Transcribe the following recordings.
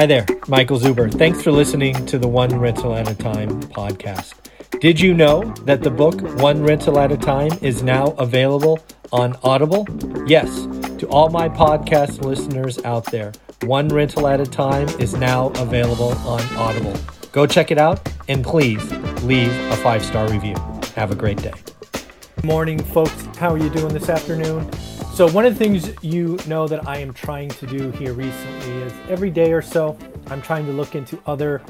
Hi there, Michael Zuber. Thanks for listening to the One Rental at a Time podcast. Did you know that the book One Rental at a Time is now available on Audible? Yes, to all my podcast listeners out there, One Rental at a Time is now available on Audible. Go check it out and please leave a five star review. Have a great day. Morning, folks. How are you doing this afternoon? So, one of the things you know that I am trying to do here recently is every day or so, I'm trying to look into other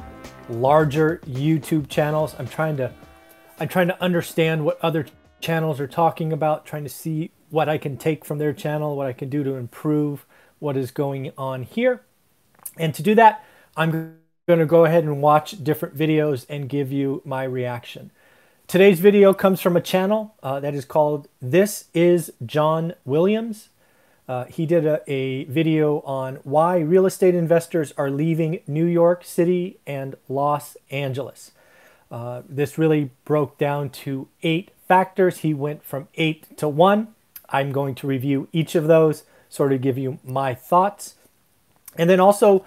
larger YouTube channels. I'm trying to I'm trying to understand what other channels are talking about, trying to see what I can take from their channel, what I can do to improve what is going on here. And to do that, I'm going to go ahead and watch different videos and give you my reaction. Today's video comes from a channel uh, that is called This is John Williams. Uh, he did a, a, video on why real estate investors are leaving New York City and Los Angeles. Uh, this really broke down to eight factors. He went from eight to one. I'm going to review each of those, sort of give you my thoughts, and then also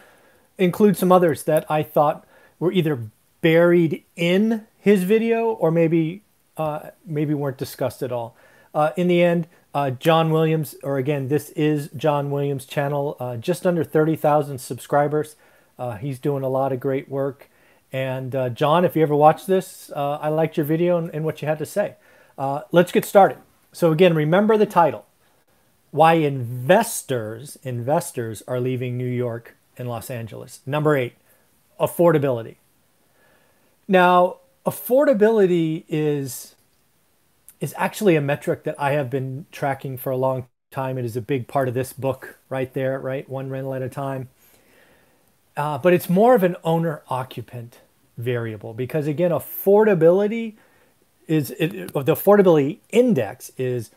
include some others that I thought were either buried in his video or maybe uh, maybe weren't discussed at all. Uh, in the end, uh, John Williams, or again, this is John Williams' channel, uh, just under 30,000 subscribers. Uh, he's doing a lot of great work. And uh, John, if you ever watch this, I liked your video and, and, what you had to say. let's get started. So again, remember the title: Why investors investors are leaving New York and Los Angeles. Number eight, affordability. Now, affordability is is actually a metric that I have been tracking for a long time. It is a big part of this book right there, right? One rental at a time. Uh, but it's more of an owner occupant variable because again, affordability is it, the affordability index is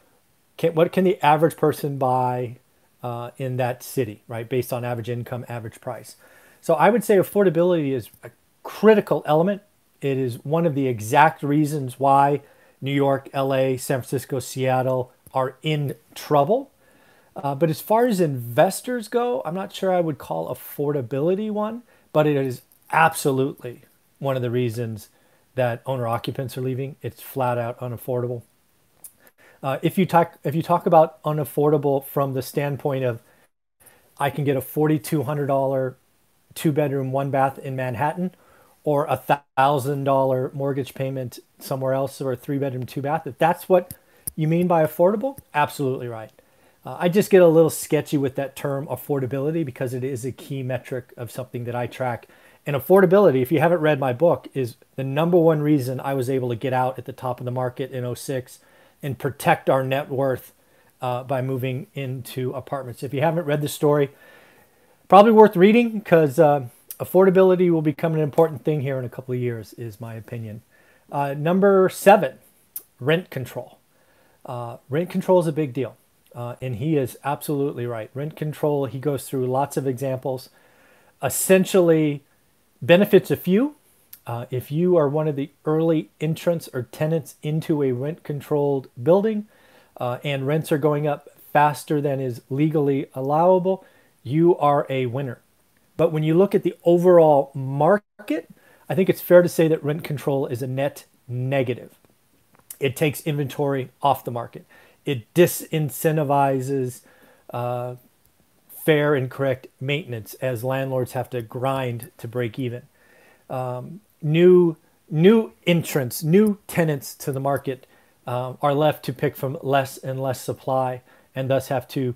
can, what can the average person buy uh, in that city, right? Based on average income, average price. So I would say affordability is a critical element it is one of the exact reasons why New York, LA, San Francisco, Seattle are in trouble. Uh, but as far as investors go, I'm not sure I would call affordability one, but it is absolutely one of the reasons that owner occupants are leaving. It's flat out unaffordable. Uh, if you talk if you talk about unaffordable from the standpoint of I can get a forty two hundred dollar two bedroom one bath in Manhattan or a thousand dollar mortgage payment somewhere else or a three bedroom two bath if that's what you mean by affordable absolutely right. Uh, i just get a little sketchy with that term affordability because it is a key metric of something that i track. And affordability if you haven't read my book is the number one reason i was able to get out at the top of the market in 06 and protect our net worth uh, by moving into apartments. If you haven't read the story probably worth reading because uh, affordability will become an important thing here in a couple of years, is my opinion. Uh, number seven, rent control. Uh, rent control is a big deal. Uh, and he is absolutely right. Rent control, he goes through lots of examples, essentially benefits a few. Uh, if you are one of the early entrants or tenants into a rent controlled building uh, and rents are going up faster than is legally allowable, you are a winner. But when you look at the overall market, I think it's fair to say that rent control is a net negative. It takes inventory off the market. It disincentivizes uh, fair and correct maintenance as landlords have to grind to break even. Um, new new entrants, new tenants to the market uh, are left to pick from less and less supply, and thus have to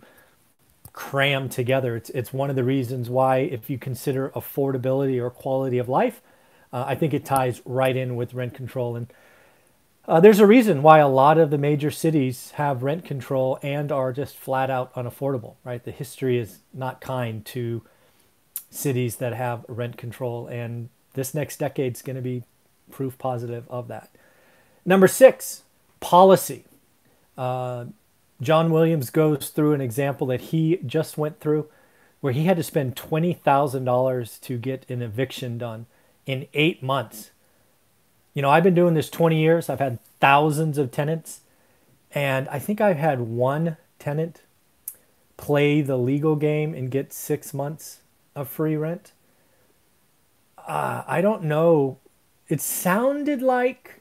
crammed together. It's it's one of the reasons why, if you consider affordability or quality of life, uh, I think it ties right in with rent control. And uh, there's a reason why a lot of the major cities have rent control and are just flat out unaffordable. Right, the history is not kind to cities that have rent control, and this next decade is going to be proof positive of that. Number six, policy. Uh, John Williams goes through an example that he just went through where he had to spend $20,000 to get an eviction done in eight months. You know, I've been doing this 20 years, I've had thousands of tenants, and I think I've had one tenant play the legal game and get six months of free rent. uh, I don't know. It sounded like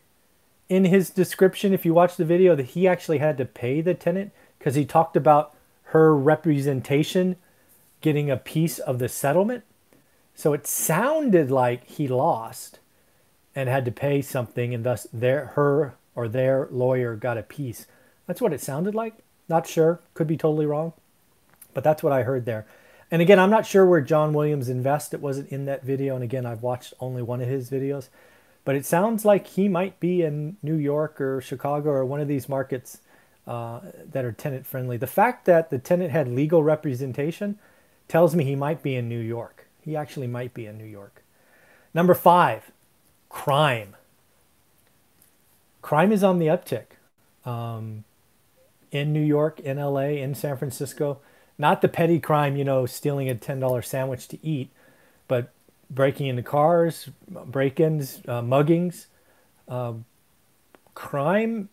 in his description, if you watch the video, that he actually had to pay the tenant because he talked about her representation getting a piece of the settlement. So it sounded like he lost and had to pay something, and thus their her or their lawyer got a piece. That's what it sounded like. Not sure. Could be totally wrong. But that's what I heard there. And again, I'm not sure where John Williams invests. It wasn't in that video. And again, I've watched only one of his videos. But it sounds like he might be in New York or Chicago or one of these markets uh, that are tenant friendly. The fact that the tenant had legal representation tells me he might be in New York. He actually might be in New York. Number five, crime. Crime is on the uptick um, in New York, in LA, in San Francisco. Not the petty crime, you know, stealing a $10 sandwich to eat, but breaking into cars, break ins, uh, muggings. Uh, crime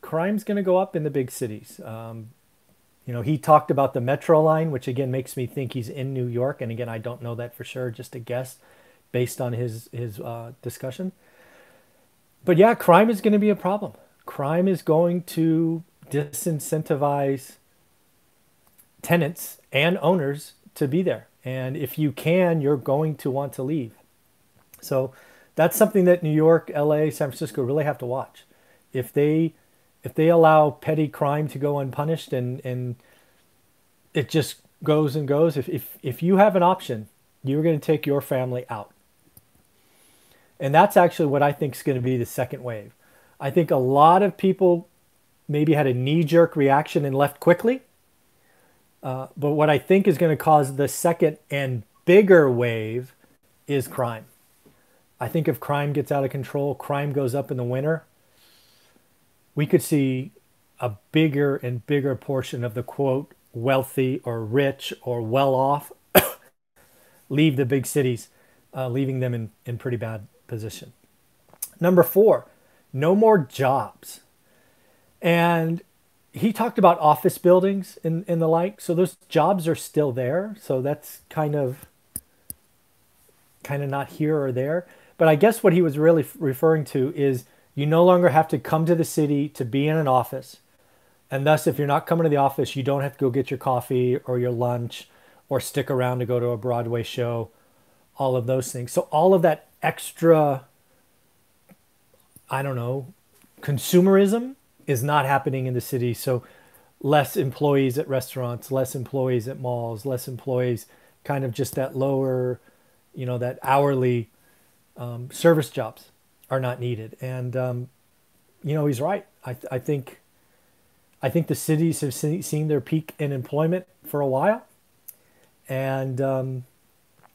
crime's going to go up in the big cities. Um, you know, he talked about the metro line, which again makes me think he's in New York. And again, I don't know that for sure, just a guess based on his his uh, discussion. But yeah, crime is going to be a problem. Crime is going to disincentivize tenants and owners to be there. And if you can, you're going to want to leave. So that's something that New York, LA, San Francisco really have to watch. If they if they allow petty crime to go unpunished and and it just goes and goes if if, if you have an option you're going to take your family out and that's actually what i think is going to be the second wave i think a lot of people maybe had a knee-jerk reaction and left quickly uh, but what i think is going to cause the second and bigger wave is crime i think if crime gets out of control crime goes up in the winter we could see a bigger and bigger portion of the quote wealthy or rich or well off leave the big cities, uh, leaving them in, in pretty bad position. Number four, no more jobs. And he talked about office buildings and, and the like. So those jobs are still there. So that's kind of kind of not here or there. But I guess what he was really referring to is you no longer have to come to the city to be in an office. And thus, if you're not coming to the office, you don't have to go get your coffee or your lunch or stick around to go to a Broadway show, all of those things. So, all of that extra, I don't know, consumerism is not happening in the city. So, less employees at restaurants, less employees at malls, less employees, kind of just that lower, you know, that hourly um, service jobs are not needed. And um, you know, he's right. I, I think I think the cities have see, seen their peak in employment for a while, and um,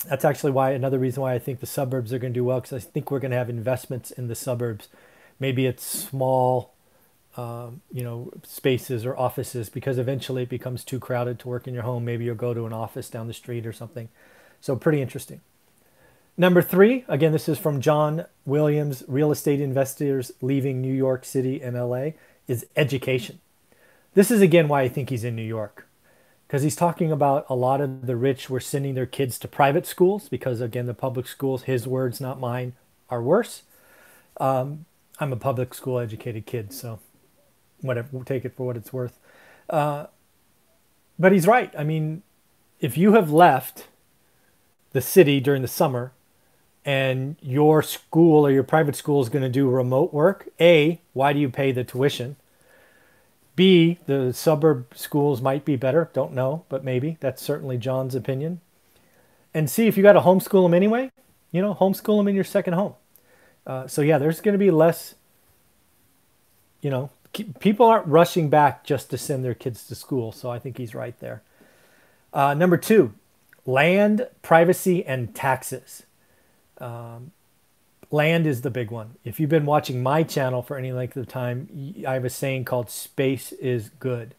that's actually why another reason why I think the suburbs are going to do well because I think we're going to have investments in the suburbs. Maybe it's small, um, you know, spaces or offices because eventually it becomes too crowded to work in your home. Maybe you'll go to an office down the street or something. So pretty interesting. Number three, again, this is from John Williams, Real Estate Investors Leaving New York City and LA, is education. This is again why I think he's in New York. Because he's talking about a lot of the rich were sending their kids to private schools because, again, the public schools, his words, not mine, are worse. Um, I'm a public school educated kid, so whatever, take it for what it's worth. Uh, but he's right. I mean, if you have left the city during the summer and your school or your private school is going to do remote work, A, why do you pay the tuition? B, the suburb schools might be better. Don't know, but maybe. That's certainly John's opinion. And C, if you got to homeschool them anyway, you know, homeschool them in your second home. Uh, so yeah, there's going to be less, you know, people aren't rushing back just to send their kids to school. So I think he's right there. Uh, number two, land, privacy, and taxes. Um, land is the big one. If you've been watching my channel for any length of time, I have a saying called space is good.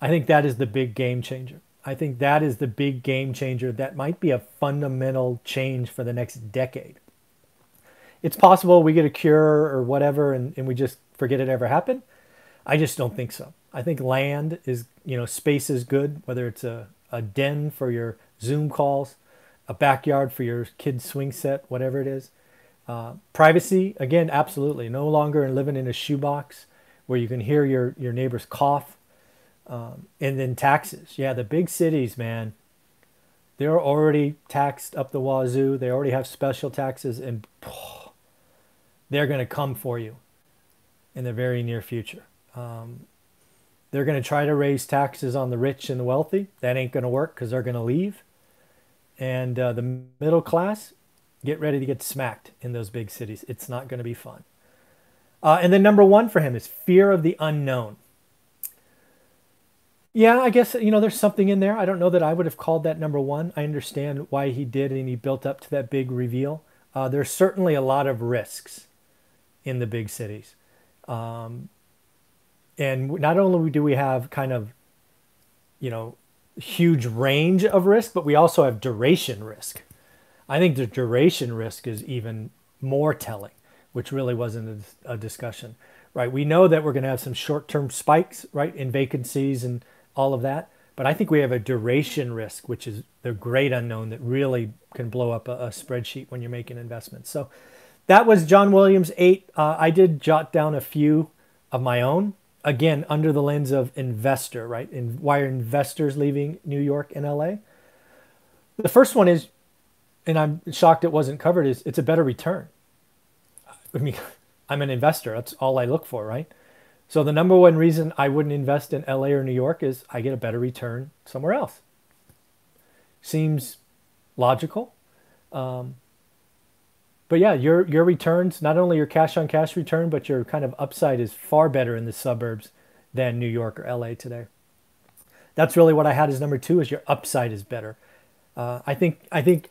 I think that is the big game changer. I think that is the big game changer that might be a fundamental change for the next decade. It's possible we get a cure or whatever and, and we just forget it ever happened. I just don't think so. I think land is, you know, space is good, whether it's a, a den for your Zoom calls, a backyard for your kid's swing set, whatever it is. Uh, privacy, again, absolutely. No longer living in a shoebox where you can hear your, your neighbor's cough. Um, and then taxes. Yeah, the big cities, man, they're already taxed up the wazoo. They already have special taxes, and they're going to come for you in the very near future. Um, they're going to try to raise taxes on the rich and the wealthy. That ain't going to work because they're going to leave. And uh, the middle class, get ready to get smacked in those big cities. It's not going to be fun. Uh, and then number one for him is fear of the unknown. Yeah, I guess you know there's something in there. I don't know that I would have called that number one. I understand why he did, and he built up to that big reveal. Uh, there's certainly a lot of risks in the big cities, um, and not only do we have kind of, you know, huge range of risk, but we also have duration risk. I think the duration risk is even more telling, which really wasn't a, a discussion, right? We know that we're going to have some short-term spikes, right, in vacancies and all of that, but I think we have a duration risk, which is the great unknown that really can blow up a, a spreadsheet when you're making investments. So that was John Williams eight. Uh, I did jot down a few of my own again under the lens of investor, right? Why are investors leaving New York and LA? The first one is, and I'm shocked it wasn't covered, is it's a better return. I mean, I'm an investor. That's all I look for, right? So the number one reason I wouldn't invest in LA or New York is I get a better return somewhere else. Seems logical. Um, but yeah, your your returns, not only your cash on cash return, but your kind of upside is far better in the suburbs than New York or LA today. That's really what I had as number two is your upside is better. Uh, I think I think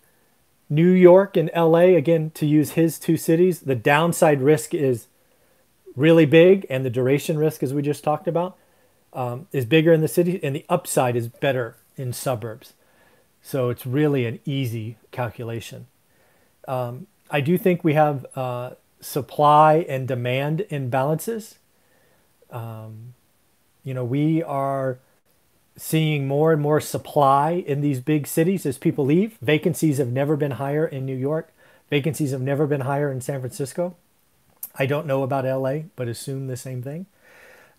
New York and LA again to use his two cities, the downside risk is really big, and the duration risk, as we just talked about, um, is bigger in the city, and the upside is better in suburbs. So it's really an easy calculation. Um, I do think we have uh, supply and demand imbalances. Um, you know, we are seeing more and more supply in these big cities as people leave. Vacancies have never been higher in New York. Vacancies have never been higher in San Francisco. I don't know about LA, but assume the same thing.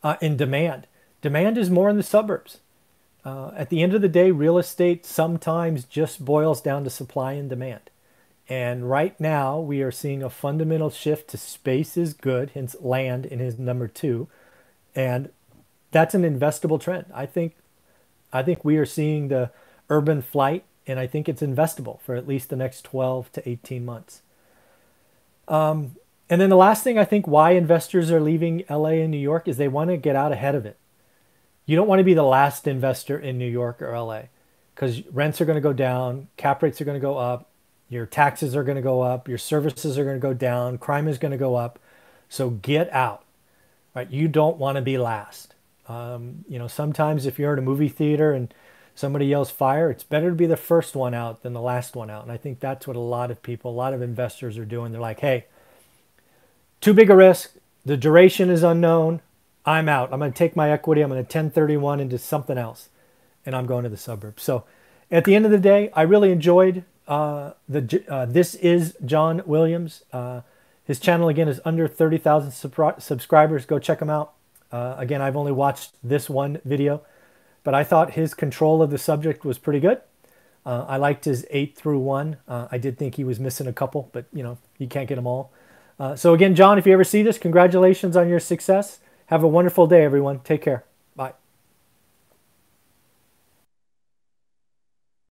Uh, in demand, demand is more in the suburbs. Uh, at the end of the day, real estate sometimes just boils down to supply and demand. And right now, we are seeing a fundamental shift to space is good, hence land in his number two. And that's an investable trend. I think, I think we are seeing the urban flight, and I think it's investable for at least the next 12 to 18 months. Um, and then the last thing I think why investors are leaving LA and New York is they want to get out ahead of it. You don't want to be the last investor in New York or LA because rents are going to go down, cap rates are going to go up, your taxes are going to go up, your services are going to go down, crime is going to go up. So get out. Right? You don't want to be last. Um, you know, sometimes if you're in a movie theater and somebody yells fire, it's better to be the first one out than the last one out. And I think that's what a lot of people, a lot of investors are doing. They're like, hey, too big a risk. The duration is unknown. I'm out. I'm going to take my equity. I'm going to 1031 into something else. And I'm going to the suburbs. So at the end of the day, I really enjoyed uh, the uh, this is John Williams. Uh, his channel again is under 30,000 subscribers. Go check him out. Uh, again, I've only watched this one video, but I thought his control of the subject was pretty good. Uh, I liked his eight through one. Uh, I did think he was missing a couple, but you know you can't get them all. so again, John, if you ever see this, congratulations on your success. Have a wonderful day, everyone. Take care.